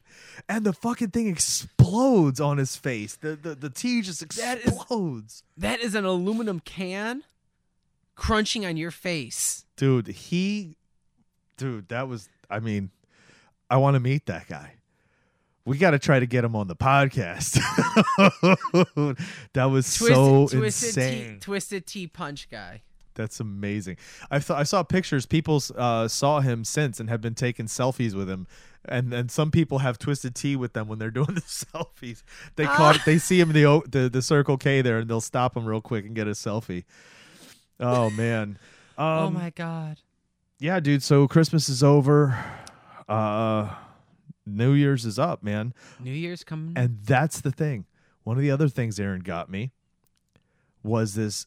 And the fucking thing explodes on his face. The the, the tea just That is- explodes. That is an aluminum can crunching on your face. dude he dude that was i mean i want to meet that guy. We got to try to get him on the podcast. That was Twisted, so twisted insane. Tea, twisted tea punch guy. that's amazing. I thought i saw pictures people uh, saw him since and have been taking selfies with him. And and some people have twisted tea with them when they're doing the selfies. They caught they see him in the, the the circle k there and they'll stop him real quick and get a selfie. Oh man. Um, oh my god. Yeah, dude. So Christmas is over. Uh New Year's is up, man. New Year's coming. And that's the thing. One of the other things Aaron got me was this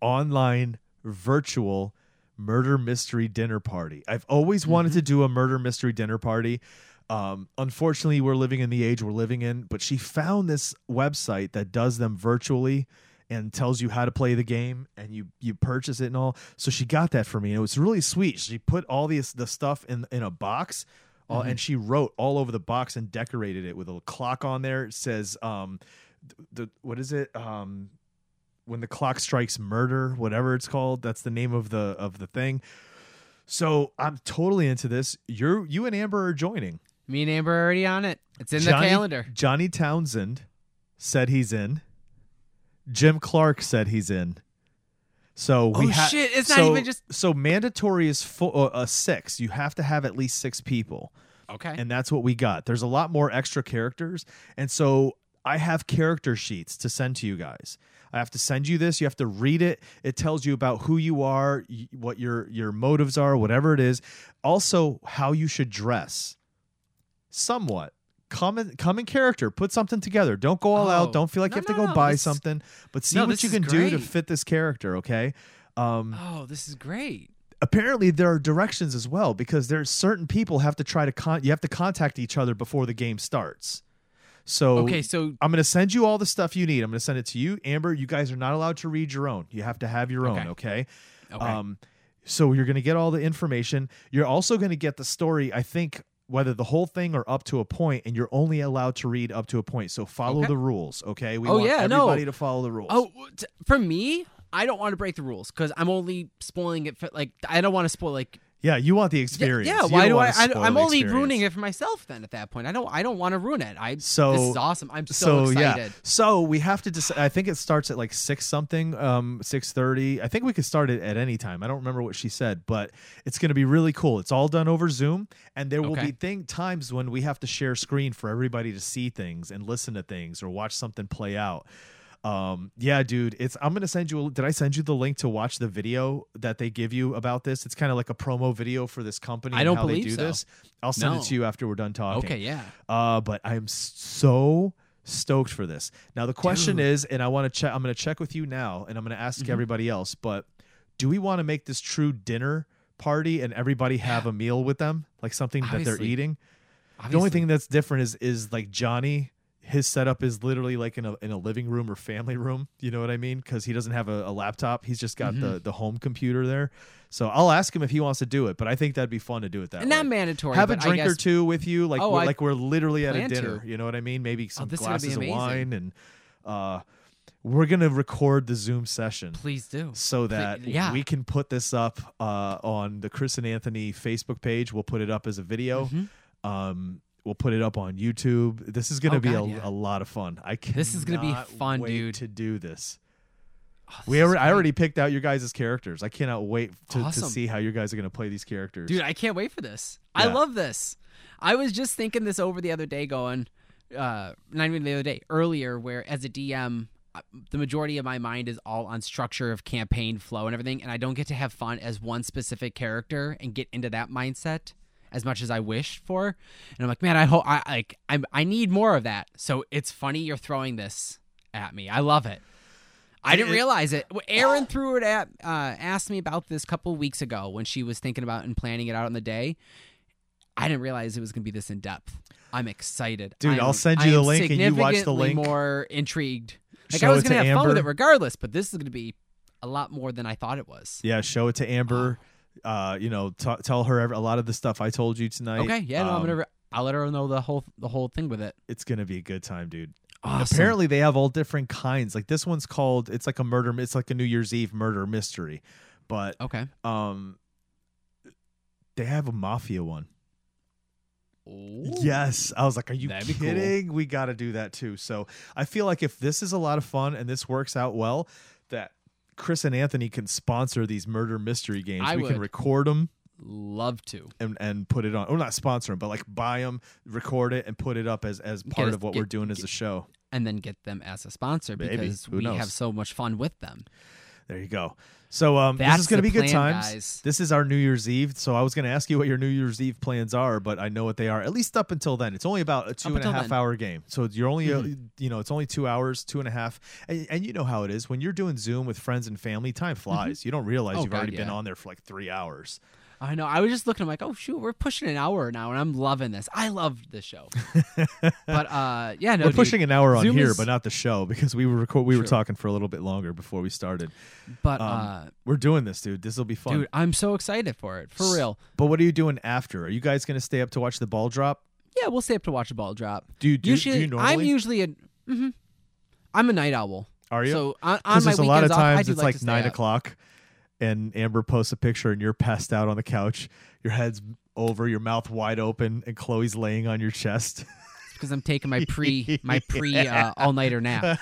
online virtual murder mystery dinner party. I've always wanted to do a murder mystery dinner party. Um, unfortunately, we're living in the age we're living in, but she found this website that does them virtually and tells you how to play the game and you you purchase it and all. So she got that for me and it was really sweet. She put all these the stuff in in a box uh, and she wrote all over the box and decorated it with a clock on there. It says um the what is it? Um when the clock strikes murder, whatever it's called. That's the name of the of the thing. So I'm totally into this. You're you and Amber are joining. Me and Amber are already on it. It's in Johnny- the calendar. Johnny Townsend said he's in. Jim Clark said he's in. So we Oh, ha- shit, it's not even just- so mandatory is full, uh, uh, six. You have to have at least six people Okay. and that's what we got. There's a lot more extra characters, and so I have character sheets to send to you guys. I have to send you this. You have to read it. It tells you about who you are, y- what your your motives are, whatever it is. Also, how you should dress. Somewhat. Come in, come in character. Put something together. Don't go all Oh. out. Don't feel like No, you have to go no. buy This something. But see No, what you can do to fit this character. Okay. Um, Oh, this is great. apparently there are directions as well because there's certain people have to try to con you have to contact each other before the game starts so Okay, so i'm going to send you all the stuff you need i'm going to send it to you amber you guys are not allowed to read your own you have to have your own Okay. okay okay. um so you're going to get all the information you're also going to get the story i think whether the whole thing or up to a point and you're only allowed to read up to a point so follow Okay. the rules okay we Oh, want yeah, no. everybody to follow the rules Oh, t- for me, I don't want to break the rules because I'm only spoiling it. For, like, I don't want to spoil. Like, yeah you want the experience yeah You why don't I? I I'm only experience. ruining it for myself. Then at that point, I don't. I don't want to ruin it. I. So- this is awesome. I'm so, yeah excited. so we have to decide i think it starts at like six something um 6.30 i think we could start it at any time i don't remember what she said but it's going to be really cool it's all done over zoom and there will Okay. be thing times when we have to share screen for everybody to see things and listen to things or watch something play out um yeah dude it's i'm gonna send you a, did i send you the link to watch the video that they give you about this it's kind of like a promo video for this company I don't how believe they do so. this i'll send No. it to you after we're done talking Okay, yeah. uh, but I'm so stoked for this. Now the question Dude. is, and I want to check. I'm going to check with you now, and I'm going to ask Mm-hmm. everybody else. But do we want to make this true dinner party and everybody have a meal with them, like something that they're Obviously. eating? The only thing that's different is is like Johnny. His setup is literally like in a in a living room or family room. You know what I mean? Because he doesn't have a, a laptop. He's just got Mm-hmm. the the home computer there. So I'll ask him if he wants to do it. But I think that'd be fun to do it that And way not mandatory. have a drink or two with you, like Oh, we're, I like we're literally at a dinner. to. You know what I mean? Maybe some is gonna be glasses of wine, and uh, we're gonna record the Zoom session Please do. so that yeah. we can put this up uh, on the Chris and Anthony Facebook page. We'll put it up as a video. Um, we'll put it up on YouTube. This is gonna Mm-hmm. Oh, be God, a, yeah. a lot of fun. I can. This is gonna be fun, wait dude. To do this. Oh, We this is already, I already picked out your guys' characters. I cannot wait to, to see how you guys are going to play these characters. Dude, I can't wait for this. I love this. I was just thinking this over the other day, going, uh, not even the other day, earlier, where as a DM, uh, the majority of my mind is all on structure of campaign flow and everything, and I don't get to have fun as one specific character and get into that mindset as much as I wish for. And I'm like, man, I hope I like I I need more of that. So it's funny you're throwing this at me. I love it. I didn't realize it. Aaron threw it at uh, asked me about this a couple weeks ago when she was thinking about and planning it out on the day. I didn't realize it was going to be this in depth. I'm excited, Dude, I am- I'll send you the link and you watch the link. More intrigued. Like Show I was going to to have fun with it regardless, but this is going to be a lot more than I thought it was. Yeah, show it to Amber. Uh, you know, t- tell her a lot of the stuff I told you tonight. Okay, yeah, no, I'm Um, gonna. Re- I'll let her know the whole the whole thing with it. It's gonna be a good time, dude. Awesome. Apparently, they have all different kinds. Like this one's called. It's like a murder. It's like a New Year's Eve murder mystery, but Okay. um, they have a mafia one. Ooh. Yes, I was like, "Are you That'd be cool. kidding? We got to do that too." So I feel like if this is a lot of fun and this works out well, that Chris and Anthony can sponsor these murder mystery games. I we can record them Love to. and, and put it on. Or not sponsor them, but like buy them, record it, and put it up as as part us- of what get- we're doing as a show. and then get them as a sponsor Maybe. because we knows? have so much fun with them. There you go. So um, this is going to be good times. guys. This is our New Year's Eve. So I was going to ask you what your New Year's Eve plans are, but I know what they are. At least up until then, it's only about a two and a half then. Mm-hmm. hour game. So you're only, uh, you know, it's only two hours, two and a half, and, and you know how it is when you're doing Zoom with friends and family. Time flies. You don't realize Oh, you've God, already been on there for like three hours. I know. I was just looking. I'm like, oh shoot, we're pushing an hour now, and I'm loving this. I love this show. but uh, yeah, no, we're dude. pushing an hour on Zoom here, is- but not the show because we were record- we were talking for a little bit longer before we started. But Um, uh, we're doing this, dude. This will be fun. dude, I'm so excited for it. For real. But what are you doing after? Are you guys going to stay up to watch the ball drop? Yeah, we'll stay up to watch the ball drop. Do you do, usually, do you normally? I'm usually a. hmm I'm a night owl. Are you? So on, on my there's a lot of weekends off, times it's like, like nine up. o'clock, and Amber posts a picture, and you're passed out on the couch, your head's over, your mouth wide open, and Chloe's laying on your chest. because I'm taking my pre my pre uh, all nighter nap.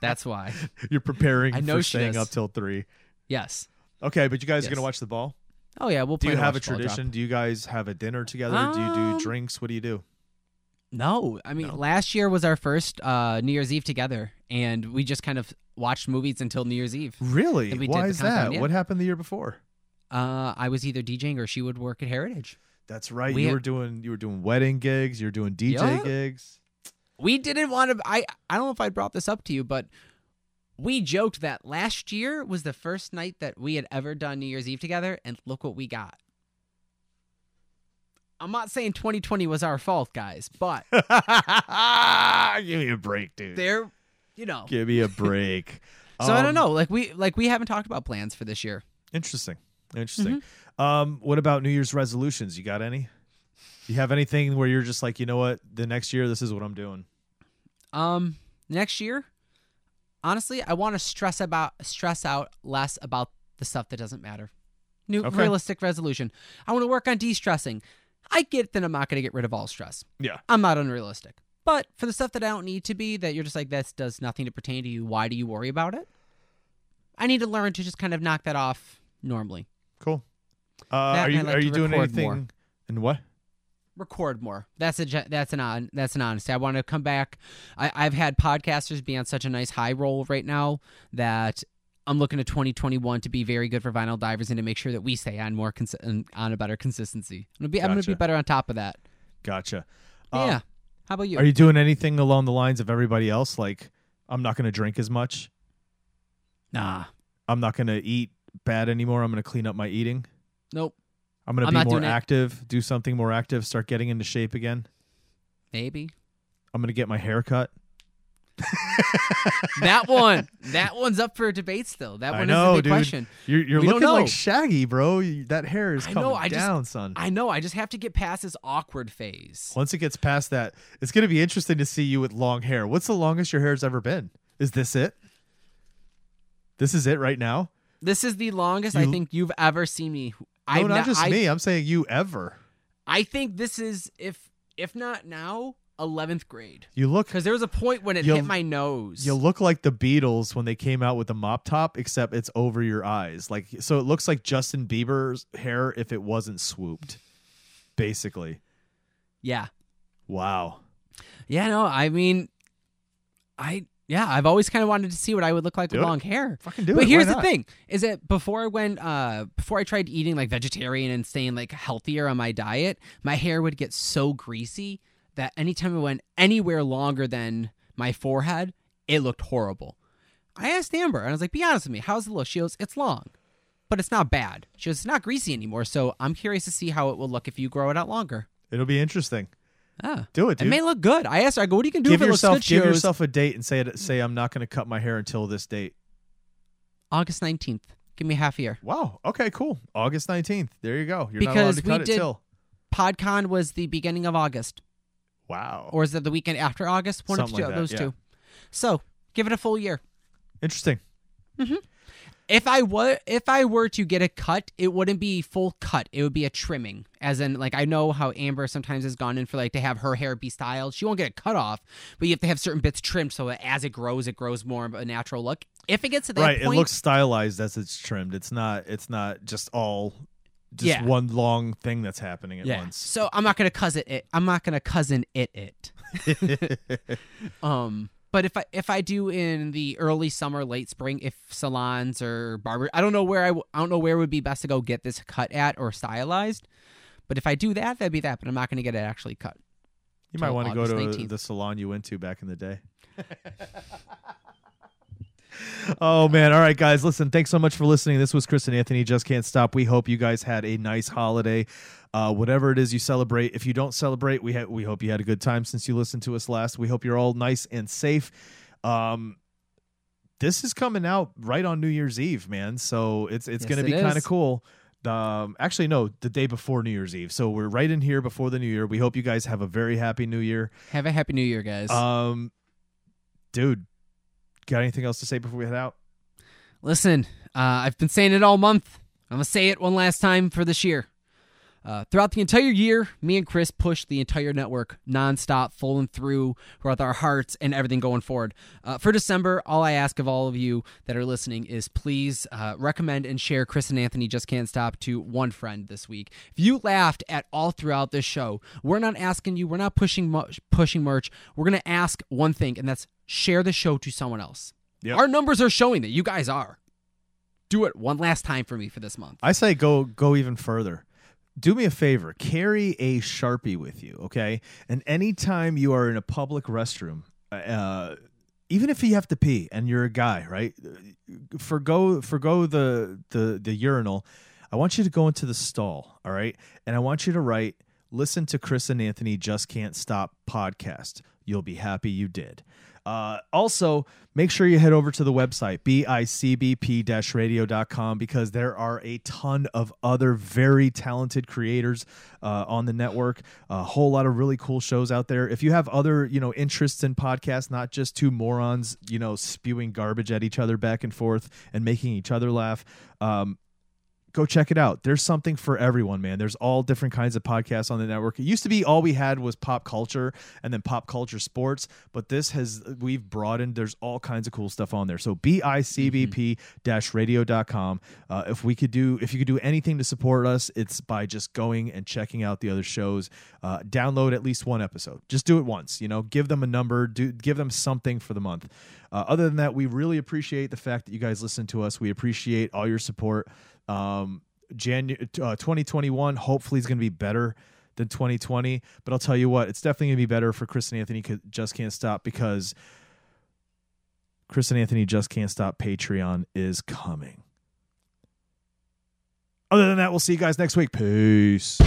That's why. you're preparing I know for staying does. up till three. Yes. Okay, but you guys are gonna watch the ball. Oh yeah, we'll. Do you have a drop. tradition? Do you guys have a dinner together? do you Um, do drinks? What do you do? No, I mean last year was our first uh, New Year's Eve together, and we just kind of watched movies until New Year's Eve. Really? Why is that? yeah. What happened the year before? Uh, I was either DJing or she would work at Heritage. That's right. We you had- were doing you were doing wedding gigs. You were doing DJ Yeah. gigs. We didn't want to. I I don't know if I brought this up to you, but we joked that last year was the first night that we had ever done New Year's Eve together, and look what we got. I'm not saying 2020 was our fault, guys, but Give me a break, dude. there, you know. Give me a break. So I Um, don't know. Like we like we haven't talked about plans for this year. Interesting. Interesting. Mm-hmm. Um, what about New Year's resolutions? You got any? You have anything where you're just like, you know what, the next year this is what I'm doing. Um, next year, honestly, I want to stress about stress out less about the stuff that doesn't matter. New Okay. realistic resolution. I want to work on de-stressing. I get that I'm not going to get rid of all stress. Yeah. I'm not unrealistic. But for the stuff that I don't need to be, that you're just like, this does nothing to pertain to you, why do you worry about it? I need to learn to just kind of knock that off normally. Cool. Uh, are you like are you doing anything? more. And what? record more. That's a that's an on that's an honesty. I want to come back. I, I've had podcasters be on such a nice high roll right now that I'm looking to 2021 to be very good for vinyl divers and to make sure that we stay on more cons- on a better consistency. I'm gonna be I'm gonna be better on top of that. Gotcha. Um, yeah. How about you? Are you doing anything along the lines of everybody else? Like, I'm not going to drink as much. nah. I'm not going to eat bad anymore. I'm going to clean up my eating. Nope. I'm going to I'm be not more doing it. active, do something more active, start getting into shape again. Maybe. I'm going to get my hair cut. that one. That one's up for debate still. That I one know, is a big dude. question. You're, you're We looking like. Shaggy, bro. You- That hair is I coming know, I just- down, son. I know. I just have to get past this awkward phase. Once it gets past that, it's going to be interesting to see you with long hair. What's the longest your hair's ever been? Is this it? This is it right now? This is the longest I think you've ever seen me. No, I've not not- just I- me. I'm saying you ever. I think this is if if not now, eleventh grade. You look Because there was a point when it hit my nose. You look like the Beatles when they came out with the mop top, except it's over your eyes. Like so, it looks like Justin Bieber's hair if it wasn't swooped. Basically, yeah, wow. yeah. No, I mean, I yeah, I've always kind of wanted to see what I would look like Do with it. long hair. Fucking do but it. But here's the thing: is that before I went, uh, before I tried eating like vegetarian and staying like healthier on my diet, my hair would get so greasy that anytime I went anywhere longer than my forehead, it looked horrible. I asked Amber, and I was like, "Be honest with me, how's the look?" She goes, "It's long, but it's not bad." She goes, "It's not greasy anymore." So I'm curious to see how it will look if you grow it out longer. It'll be interesting. Ah, Do it, dude. it may look good. I asked her, I go, "What are you gonna do give if it yourself looks good?" Give goes, yourself a date and say it. Say I'm not going to cut my hair until this date. August nineteenth. Give me half a year. Wow. Okay. Cool. August 19th. There you go. You're not allowed Because to we cut it did- till. PodCon was the beginning of August. Wow. or is it the weekend after August? One Something of two, like that, those yeah. two. So give it a full year. Interesting. Mm-hmm. If I were if I were to get a cut, it wouldn't be full cut. It would be a trimming. As in, like I know how Amber sometimes has gone in for like to have her hair be styled. She won't get a cut off, but you have to have certain bits trimmed so that as it grows, it grows more of a natural look. If it gets to that Right. point, It looks stylized as it's trimmed. It's not. It's not just all. Just Yeah. one long thing that's happening at yeah. once. So I'm not gonna cousin it. I'm not gonna cousin it it. um. But if I if I do in the early summer, late spring, if salons or barber, I don't know where I, w- I don't know where would be best to go get this cut at or stylized. But if I do that, that'd be that. But I'm not going to get it actually cut. You might want to go to 19th. the salon you went to back in the day. oh man! All right, guys, listen. Thanks so much for listening. This was Chris and Anthony. Just can't stop. We hope you guys had a nice holiday. Uh, whatever it is you celebrate. If you don't celebrate, we ha- we hope you had a good time since you listened to us last. We hope you're all nice and safe. Um, this is coming out right on New Year's Eve, man. So it's it's Yes, going to be it kind of cool. Um, actually, no, the day before New Year's Eve. So we're right in here before the New Year. We hope you guys have a very happy New Year. Have a happy New Year, guys. Um, dude, got anything else to say before we head out? Listen, uh, I've been saying it all month. I'm gonna say it one last time for this year. Uh, throughout the entire year, me and Chris pushed the entire network nonstop, full and through with our hearts and everything going forward. Uh, for December, all I ask of all of you that are listening is please uh, recommend and share Chris and Anthony Just Can't Stop to one friend this week. If you laughed at all throughout this show, we're not asking you, we're not pushing mu- pushing merch. We're going to ask one thing, and that's share the show to someone else. Yep. Our numbers are showing that you guys are. Do it one last time for me for this month. I say go go even further. Do me a favor, carry a Sharpie with you, okay? And anytime you are in a public restroom, uh even if you have to pee and you're a guy, right? Forgo forgo the the the urinal. I want you to go into the stall, all right? And I want you to write listen to Chris and Anthony just can't stop podcast. You'll be happy you did. Uh, also, make sure you head over to the website, bicbp radio.com, because there are a ton of other very talented creators uh, on the network. A whole lot of really cool shows out there. If you have other, you know, interests in podcasts, not just two morons, you know, spewing garbage at each other back and forth and making each other laugh, um, go check it out. There's something for everyone, man. There's all different kinds of podcasts on the network. It used to be all we had was pop culture and then pop culture sports, but this has we've broadened. There's all kinds of cool stuff on there. So bicbp-radio.com. Uh, if we could do if you could do anything to support us, it's by just going and checking out the other shows. Uh, download at least one episode. Just do it once, you know, give them a number, do give them something for the month. Uh, other than that, we really appreciate the fact that you guys listen to us. We appreciate all your support. Um, January uh, 2021 hopefully is going to be better than 2020. But I'll tell you what, it's definitely going to be better for Chris and Anthony. Just can't stop because Chris and Anthony just can't stop. Patreon is coming. Other than that, we'll see you guys next week. Peace.